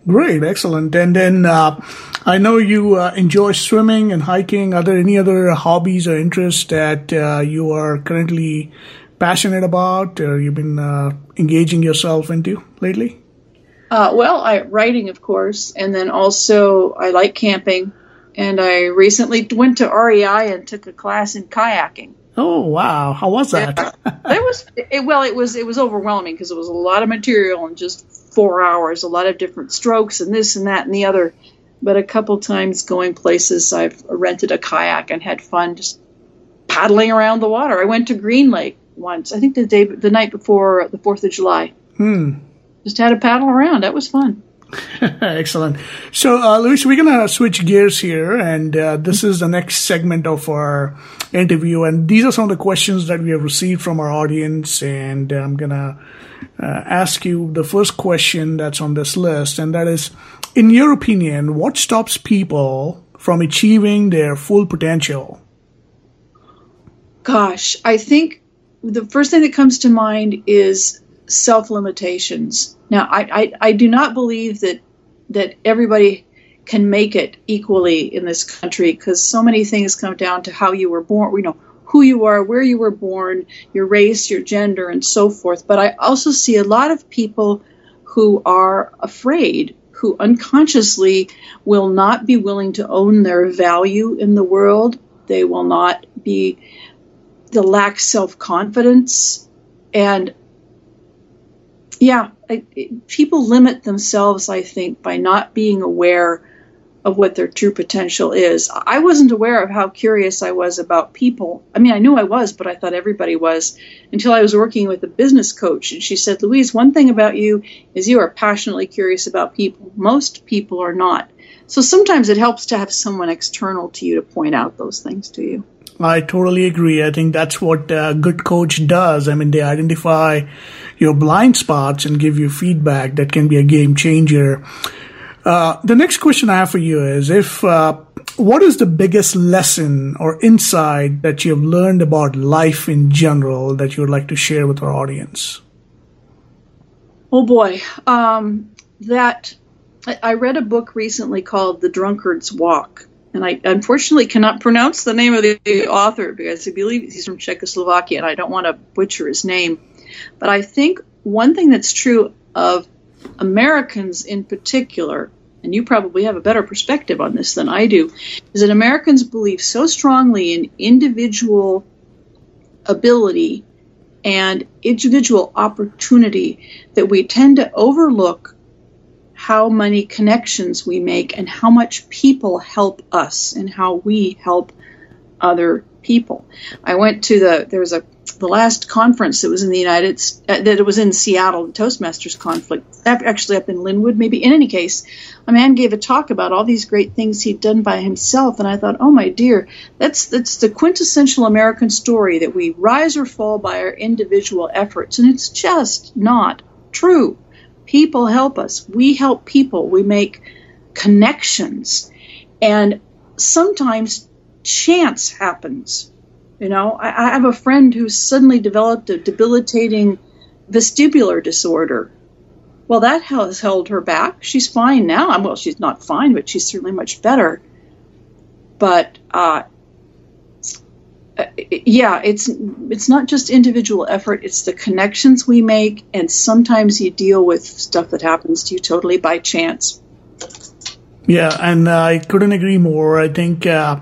Speaker 2: Great, excellent. And then uh, I know you uh, enjoy swimming and hiking. Are there any other hobbies or interests that uh, you are currently passionate about or you've been uh, engaging yourself into lately?
Speaker 3: Uh, well, I writing, of course, and then also I like camping. And I recently went to REI and took a class in kayaking.
Speaker 2: Oh wow! How was that?
Speaker 3: Yeah, it was it, well. It was it was overwhelming because it was a lot of material in just four hours, a lot of different strokes and this and that and the other. But a couple times going places, I've rented a kayak and had fun just paddling around the water. I went to Green Lake once. I think the day the night before the Fourth of July.
Speaker 2: Hmm.
Speaker 3: Just had a paddle around. That was fun.
Speaker 2: Excellent. So, uh, Louise, we're going to switch gears here, and uh, this is the next segment of our interview. And these are some of the questions that we have received from our audience. And I'm going to uh, ask you the first question that's on this list, and that is In your opinion, what stops people from achieving their full potential?
Speaker 3: Gosh, I think the first thing that comes to mind is self limitations. Now, I, I, I do not believe that that everybody can make it equally in this country because so many things come down to how you were born. You know who you are, where you were born, your race, your gender, and so forth. But I also see a lot of people who are afraid, who unconsciously will not be willing to own their value in the world. They will not be, the lack self confidence. And yeah, I, people limit themselves, I think, by not being aware of what their true potential is. I wasn't aware of how curious I was about people. I mean, I knew I was, but I thought everybody was until I was working with a business coach. And she said, Louise, one thing about you is you are passionately curious about people. Most people are not. So sometimes it helps to have someone external to you to point out those things to you.
Speaker 2: I totally agree. I think that's what a good coach does. I mean, they identify your blind spots and give you feedback that can be a game changer. Uh, the next question I have for you is if uh, what is the biggest lesson or insight that you have learned about life in general that you would like to share with our audience?
Speaker 3: Oh boy, um, that I read a book recently called The Drunkard's Walk, and I unfortunately cannot pronounce the name of the, author because I believe he's from Czechoslovakia, and I don't want to butcher his name. But I think one thing that's true of Americans in particular and you probably have a better perspective on this than I do, is that Americans believe so strongly in individual ability and individual opportunity that we tend to overlook how many connections we make and how much people help us and how we help other people. I went to the there was a the last conference that was in the United uh, that it was in Seattle, the Toastmasters conflict, actually up in Lynnwood, maybe. In any case, a man gave a talk about all these great things he'd done by himself, and I thought, oh my dear, that's that's the quintessential American story that we rise or fall by our individual efforts, and it's just not true. People help us. We help people. We make connections, and sometimes chance happens you know, I, I have a friend who suddenly developed a debilitating vestibular disorder. Well, that has held her back. She's fine now. Well, she's not fine, but she's certainly much better. But uh, yeah, it's it's not just individual effort; it's the connections we make, and sometimes you deal with stuff that happens to you totally by chance.
Speaker 2: Yeah, and I couldn't agree more. I think. Uh,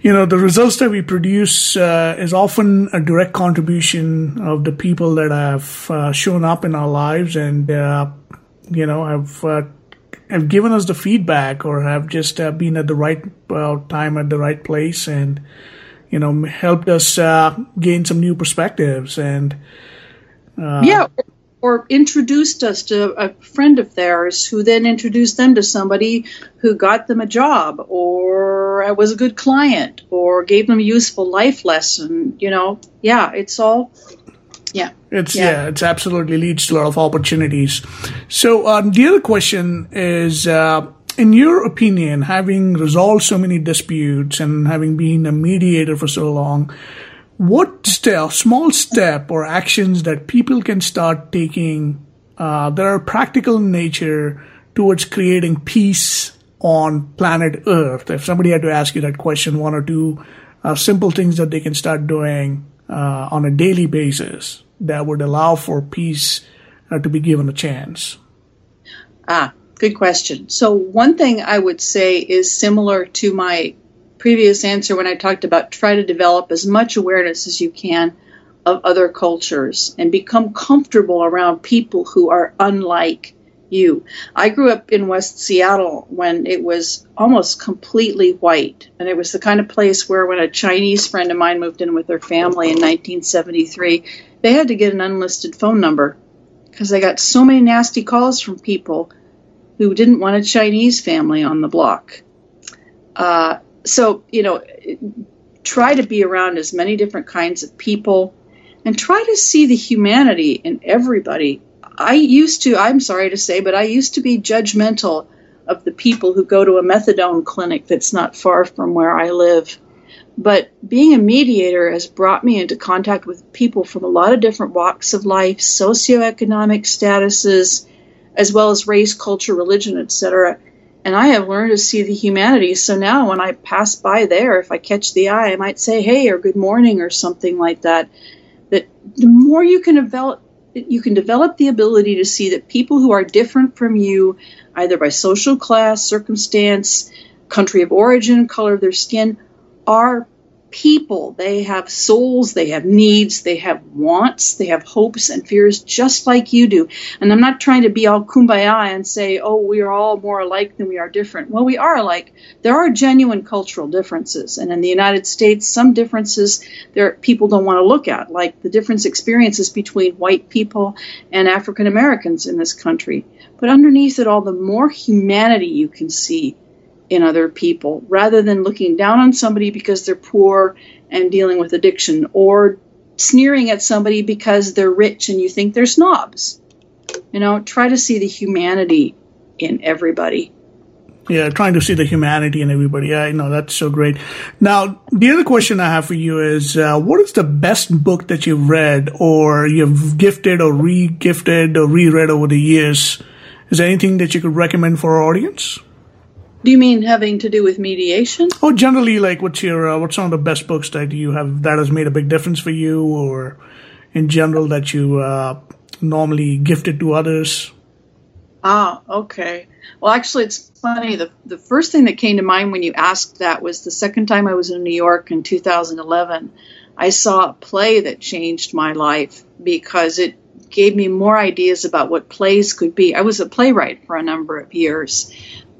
Speaker 2: you know, the results that we produce uh, is often a direct contribution of the people that have uh, shown up in our lives and, uh, you know, have uh, have given us the feedback or have just uh, been at the right time at the right place and, you know, helped us uh, gain some new perspectives and.
Speaker 3: yeah, or introduced us to a friend of theirs who then introduced them to somebody who got them a job or was a good client or gave them a useful life lesson you know? Yeah it's all yeah.
Speaker 2: It's yeah, yeah it's absolutely leads to a lot of opportunities. So um, the other question is uh, in your opinion having resolved so many disputes and having been a mediator for so long what step, small step or actions that people can start taking uh, that are practical in nature towards creating peace on planet Earth? If somebody had to ask you that question, one or two uh, simple things that they can start doing uh, on a daily basis that would allow for peace uh, to be given a chance.
Speaker 3: Ah, good question. So, one thing I would say is similar to my previous answer when I talked about try to develop as much awareness as you can of other cultures and become comfortable around people who are unlike you. I grew up in West Seattle when it was almost completely white. And it was the kind of place where when a Chinese friend of mine moved in with their family in 1973, they had to get an unlisted phone number because they got so many nasty calls from people who didn't want a Chinese family on the block. Uh, so you know try to be around as many different kinds of people and try to see the humanity in everybody. I used to i'm sorry to say but i used to be judgmental of the people who go to a methadone clinic that's not far from where i live. But being a mediator has brought me into contact with people from a lot of different walks of life socioeconomic statuses as well as race culture religion etc and I have learned to see the humanity. So now when I pass by there, if I catch the eye, I might say, hey, or good morning, or something like that. That the more you can develop, you can develop the ability to see that people who are different from you, either by social class, circumstance, country of origin, color of their skin, are people. They have souls, they have needs, they have wants, they have hopes and fears just like you do. And I'm not trying to be all kumbaya and say, oh, we are all more alike than we are different. Well, we are alike. There are genuine cultural differences. And in the United States, some differences there people don't want to look at, like the difference experiences between white people and African Americans in this country. But underneath it all, the more humanity you can see, in other people rather than looking down on somebody because they're poor and dealing with addiction or sneering at somebody because they're rich and you think they're snobs. You know, try to see the humanity in everybody.
Speaker 2: Yeah, trying to see the humanity in everybody. Yeah, I know that's so great. Now, the other question I have for you is, uh, what is the best book that you've read, or you've gifted, or re-gifted, or reread over the years? Is there anything that you could recommend for our audience?
Speaker 3: Do you mean having to do with mediation?
Speaker 2: Oh, generally, like what's your uh, what's some of the best books that you have that has made a big difference for you, or in general that you uh, normally gifted to others?
Speaker 3: Ah, okay. Well, actually, it's funny. The the first thing that came to mind when you asked that was the second time I was in New York in 2011. I saw a play that changed my life because it gave me more ideas about what plays could be. I was a playwright for a number of years,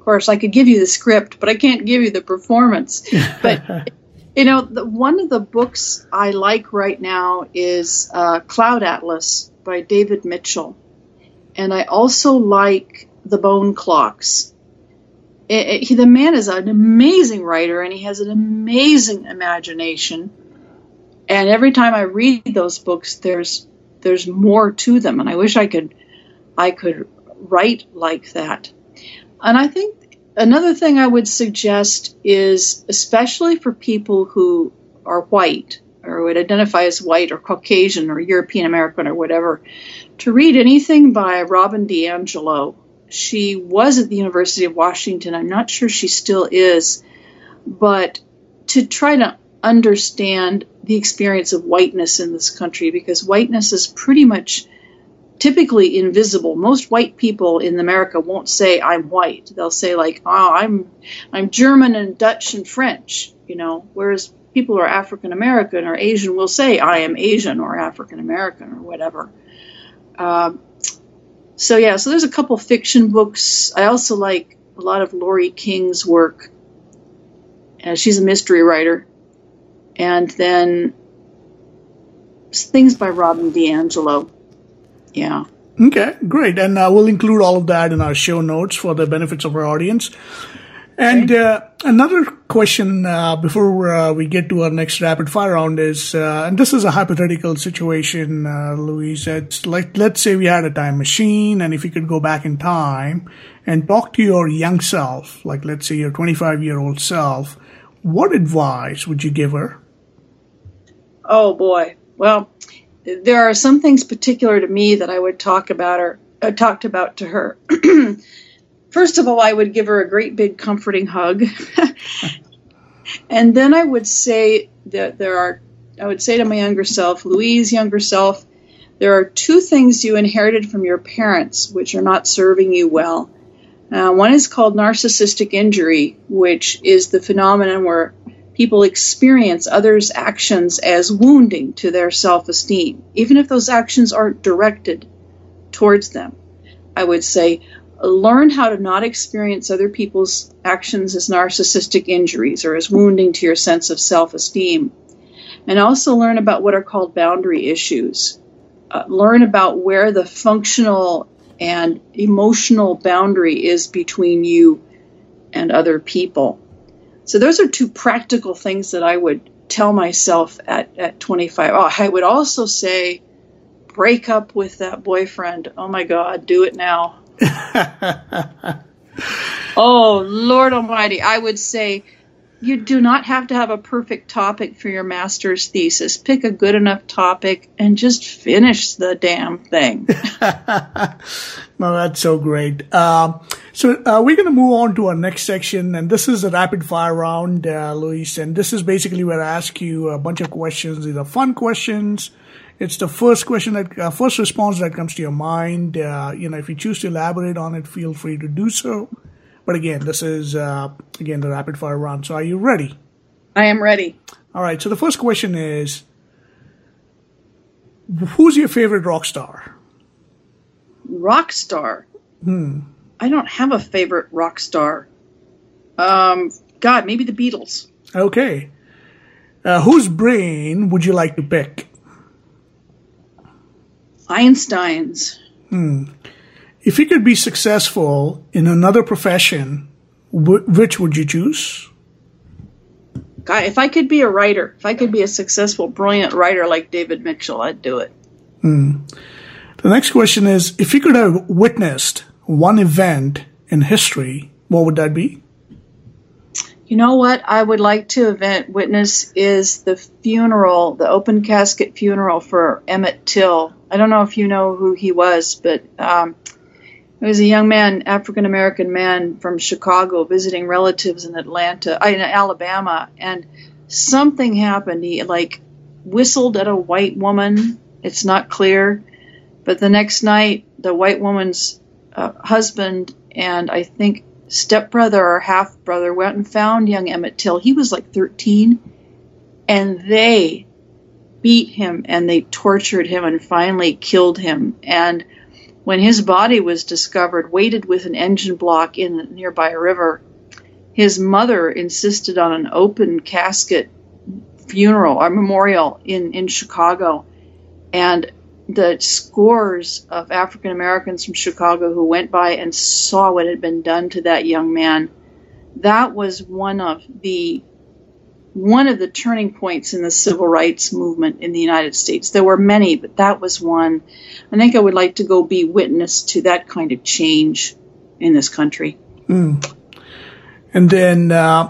Speaker 3: course, I could give you the script, but I can't give you the performance. But you know, the, one of the books I like right now is uh, Cloud Atlas by David Mitchell, and I also like The Bone Clocks. It, it, he, the man is an amazing writer, and he has an amazing imagination. And every time I read those books, there's there's more to them, and I wish I could I could write like that. And I think Another thing I would suggest is, especially for people who are white or would identify as white or Caucasian or European American or whatever, to read anything by Robin DiAngelo. She was at the University of Washington. I'm not sure she still is, but to try to understand the experience of whiteness in this country because whiteness is pretty much typically invisible. Most white people in America won't say I'm white. They'll say like, "Oh, I'm I'm German and Dutch and French," you know. Whereas people who are African American or Asian will say, "I am Asian" or African American or whatever. Um, so yeah, so there's a couple fiction books. I also like a lot of Laurie King's work. Uh, she's a mystery writer, and then things by Robin DiAngelo yeah.
Speaker 2: Okay, great. And uh, we'll include all of that in our show notes for the benefits of our audience. And uh, another question uh, before uh, we get to our next rapid fire round is, uh, and this is a hypothetical situation, uh, Louise. It's like let's say we had a time machine, and if you could go back in time and talk to your young self, like let's say your 25 year old self, what advice would you give her?
Speaker 3: Oh boy. Well, there are some things particular to me that I would talk about or uh, talked about to her. First of all, I would give her a great big comforting hug. and then I would say that there are, I would say to my younger self, Louise, younger self, there are two things you inherited from your parents which are not serving you well. Uh, one is called narcissistic injury, which is the phenomenon where people experience others' actions as wounding to their self esteem, even if those actions aren't directed towards them. I would say, learn how to not experience other people's actions as narcissistic injuries or as wounding to your sense of self esteem. And also learn about what are called boundary issues. Uh, learn about where the functional and emotional boundary is between you and other people. So, those are two practical things that I would tell myself at, at 25. Oh, I would also say, break up with that boyfriend. Oh my God, do it now. oh, Lord Almighty. I would say you do not have to have a perfect topic for your master's thesis. Pick a good enough topic and just finish the damn thing.
Speaker 2: no, that's so great. Uh, so uh, we're going to move on to our next section, and this is a rapid fire round, uh, Louise. And this is basically where I ask you a bunch of questions. These are fun questions it's the first question that uh, first response that comes to your mind. Uh, you know, if you choose to elaborate on it, feel free to do so. But again, this is uh, again the rapid fire round. So, are you ready?
Speaker 3: I am ready.
Speaker 2: All right. So the first question is, who's your favorite rock star?
Speaker 3: Rock star.
Speaker 2: Hmm.
Speaker 3: I don't have a favorite rock star. Um, God, maybe the Beatles.
Speaker 2: Okay. Uh, whose brain would you like to pick?
Speaker 3: Einstein's.
Speaker 2: Hmm. If you could be successful in another profession, wh- which would you choose?
Speaker 3: God, if I could be a writer, if I could be a successful, brilliant writer like David Mitchell, I'd do it.
Speaker 2: Hmm. The next question is if you could have witnessed one event in history, what would that be?
Speaker 3: You know what I would like to event witness is the funeral, the open casket funeral for Emmett Till. I don't know if you know who he was, but um, he was a young man, African American man from Chicago, visiting relatives in Atlanta, uh, in Alabama, and something happened. He like whistled at a white woman. It's not clear, but the next night, the white woman's uh, husband and I think stepbrother or half brother went and found young Emmett Till. He was like 13, and they beat him and they tortured him and finally killed him. And when his body was discovered, weighted with an engine block in a nearby river, his mother insisted on an open casket funeral or memorial in, in Chicago. And the scores of African Americans from Chicago who went by and saw what had been done to that young man. That was one of the one of the turning points in the civil rights movement in the United States. There were many, but that was one. I think I would like to go be witness to that kind of change in this country.
Speaker 2: Mm. And then uh,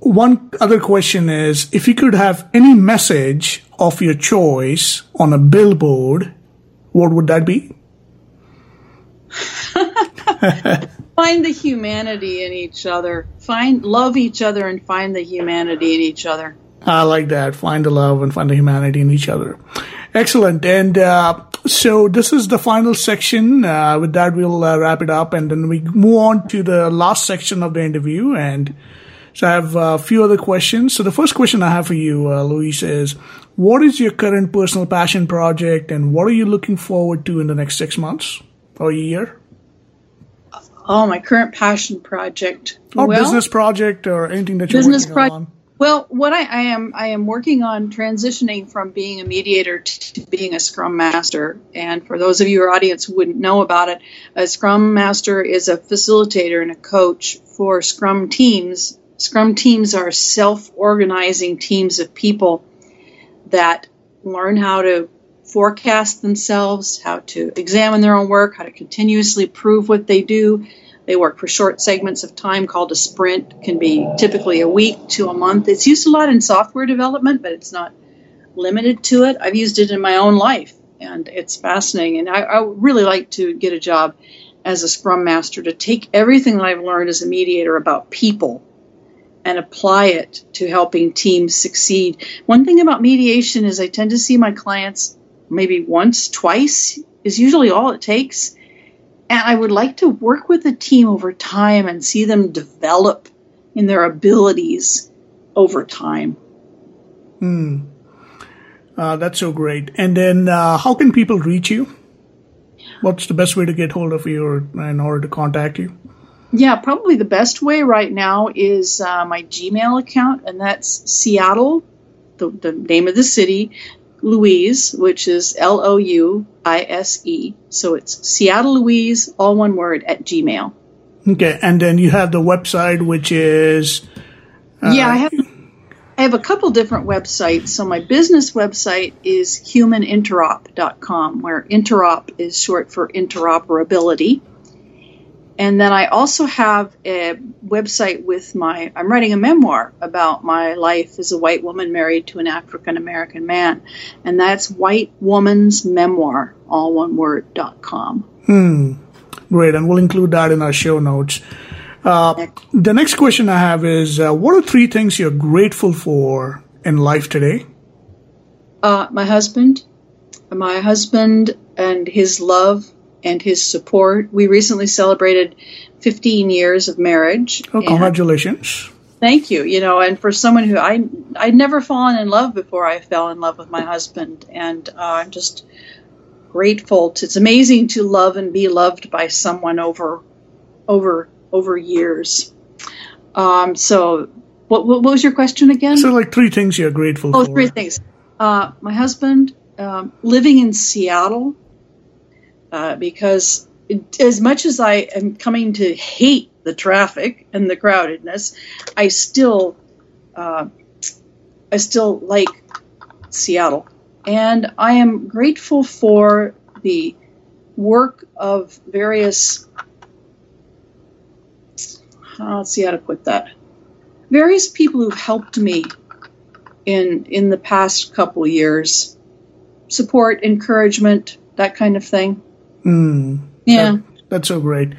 Speaker 2: one other question is if you could have any message of your choice on a billboard, what would that be?
Speaker 3: find the humanity in each other. Find love each other and find the humanity in each other.
Speaker 2: I like that. Find the love and find the humanity in each other. Excellent. And uh, so this is the final section. Uh, with that, we'll uh, wrap it up, and then we move on to the last section of the interview. And so I have a few other questions. So the first question I have for you, uh, Louise, is what is your current personal passion project, and what are you looking forward to in the next six months or a year?
Speaker 3: Oh, my current passion project.
Speaker 2: Or well, business project or anything that you're business working pro- on.
Speaker 3: Well, what I, I, am I am working on transitioning from being a mediator to, being a Scrum Master. And for those of you, our audience, who wouldn't know about it, a Scrum Master is a facilitator and a coach for Scrum teams. Scrum teams are self-organizing teams of people that learn how to forecast themselves, how to examine their own work, how to continuously prove what they do, they work for short segments of time called a sprint, can be typically a week to a month. It's used a lot in software development, but it's not limited to it. I've used it in my own life, and it's fascinating. And I, I really like to get a job as a scrum master to take everything that I've learned as a mediator about people and apply it to helping teams succeed. One thing about mediation is I tend to see my clients maybe once, twice is usually all it takes and I would like to work with a team over time and see them develop in their abilities over time.
Speaker 2: Hmm. Uh, that's so great. And then, uh, how can people reach you? What's the best way to get hold of you or in order to contact you?
Speaker 3: Yeah, probably the best way right now is uh, my Gmail account, and that's Seattle, the, the name of the city, Louise, which is L O U I S E. So it's Seattle Louise, all one word, at Gmail.
Speaker 2: Okay, and then you have the website, which is.
Speaker 3: Uh, yeah, I have. I have a couple different websites. So my business website is humaninterop.com, where interop is short for interoperability. And then I also have a website with my, I'm writing a memoir about my life as a white woman married to an African American man. And that's White Woman's Memoir, all one word, dot com.
Speaker 2: Hmm. Great. And we'll include that in our show notes. Uh, the next question I have is uh, What are three things you're grateful for in life today?
Speaker 3: Uh, my husband, my husband and his love and his support. We recently celebrated 15 years of marriage.
Speaker 2: Oh, congratulations.
Speaker 3: Thank you. You know, and for someone who I I'd never fallen in love before I fell in love with my husband, and uh, I'm just grateful. To, it's amazing to love and be loved by someone over over over years. Um, so, what, what was your question again?
Speaker 2: So, like three things you're grateful
Speaker 3: oh,
Speaker 2: for.
Speaker 3: Oh, three things. Uh, my husband, um, living in Seattle, uh, because it, as much as I am coming to hate the traffic and the crowdedness, I still uh, I still like Seattle, and I am grateful for the work of various. Uh, let's see how to put that. Various people who've helped me in in the past couple years, support, encouragement, that kind of thing.
Speaker 2: Mm,
Speaker 3: yeah.
Speaker 2: That, that's so great.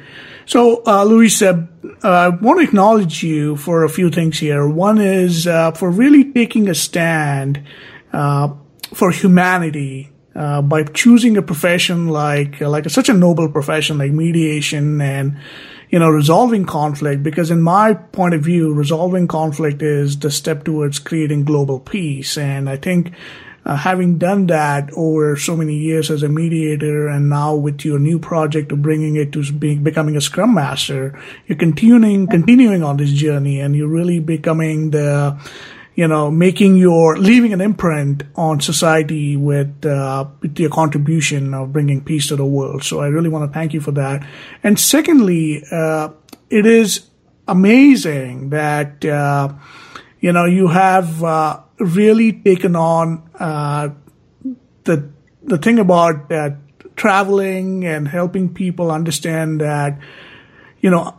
Speaker 2: So, uh, uh, I want to acknowledge you for a few things here. One is uh, for really taking a stand uh, for humanity uh, by choosing a profession like like a, such a noble profession like mediation and you know resolving conflict. Because in my point of view, resolving conflict is the step towards creating global peace. And I think uh, having done that over so many years as a mediator and now with your new project of bringing it to becoming a scrum master, you're continuing, continuing on this journey and you're really becoming the, you know, making your, leaving an imprint on society with, uh, with your contribution of bringing peace to the world. So I really want to thank you for that. And secondly, uh, it is amazing that, uh, you know, you have, uh, really taken on uh, the the thing about uh, traveling and helping people understand that you know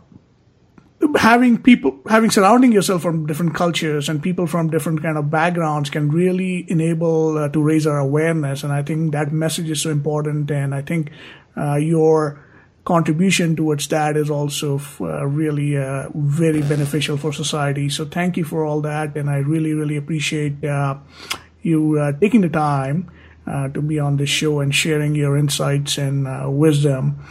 Speaker 2: having people having surrounding yourself from different cultures and people from different kind of backgrounds can really enable uh, to raise our awareness. And i think that message is so important. And i think uh, your contribution towards that is also uh, really uh, very beneficial for society. So thank you for all that, and I really, really appreciate uh, you uh, taking the time uh, to be on this show and sharing your insights and uh, wisdom.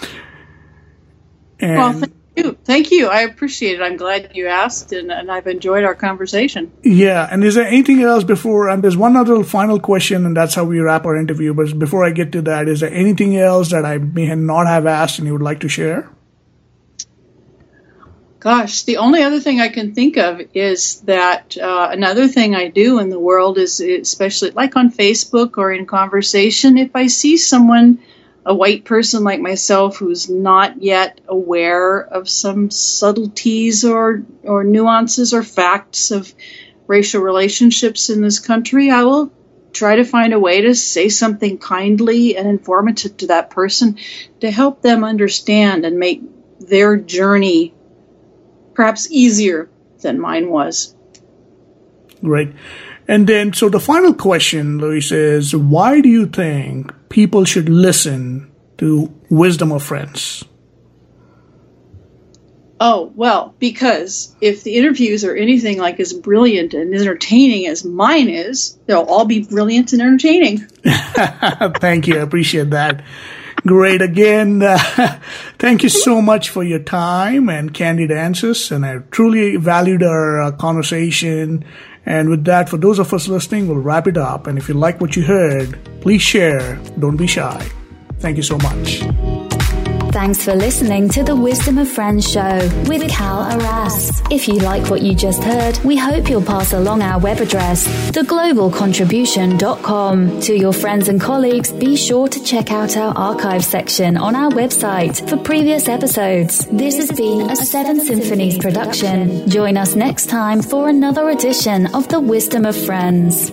Speaker 3: And well, you. Thank you. I appreciate it. I'm glad you asked, and, and I've enjoyed our conversation.
Speaker 2: Yeah. And is there anything else before? And there's one other final question, and that's how we wrap our interview. But before I get to that, is there anything else that I may not have asked and you would like to share?
Speaker 3: Gosh, the only other thing I can think of is that uh, another thing I do in the world is, especially like on Facebook or in conversation, if I see someone, a white person like myself, who's not yet aware of some subtleties or, or nuances or facts of racial relationships in this country, I will try to find a way to say something kindly and informative to that person to help them understand and make their journey perhaps easier than mine was.
Speaker 2: Great. And then, so the final question, Louise, is why do you think people should listen to Wisdom of Friends?
Speaker 3: Oh, well, because if the interviews are anything like as brilliant and entertaining as mine is, they'll all be brilliant and entertaining.
Speaker 2: Thank you. I appreciate that. Great. Again, uh, thank you so much for your time and candid answers. And I truly valued our uh, conversation. And with that, for those of us listening, we'll wrap it up. And if you like what you heard, please share. Don't be shy. Thank you so much.
Speaker 1: Thanks for listening to the Wisdom of Friends show with Cal Arras. If you like what you just heard, we hope you'll pass along our web address, theglobalcontribution.com. To your friends and colleagues, be sure to check out our archive section on our website for previous episodes. This has been a Seven Symphonies production. Join us next time for another edition of the Wisdom of Friends.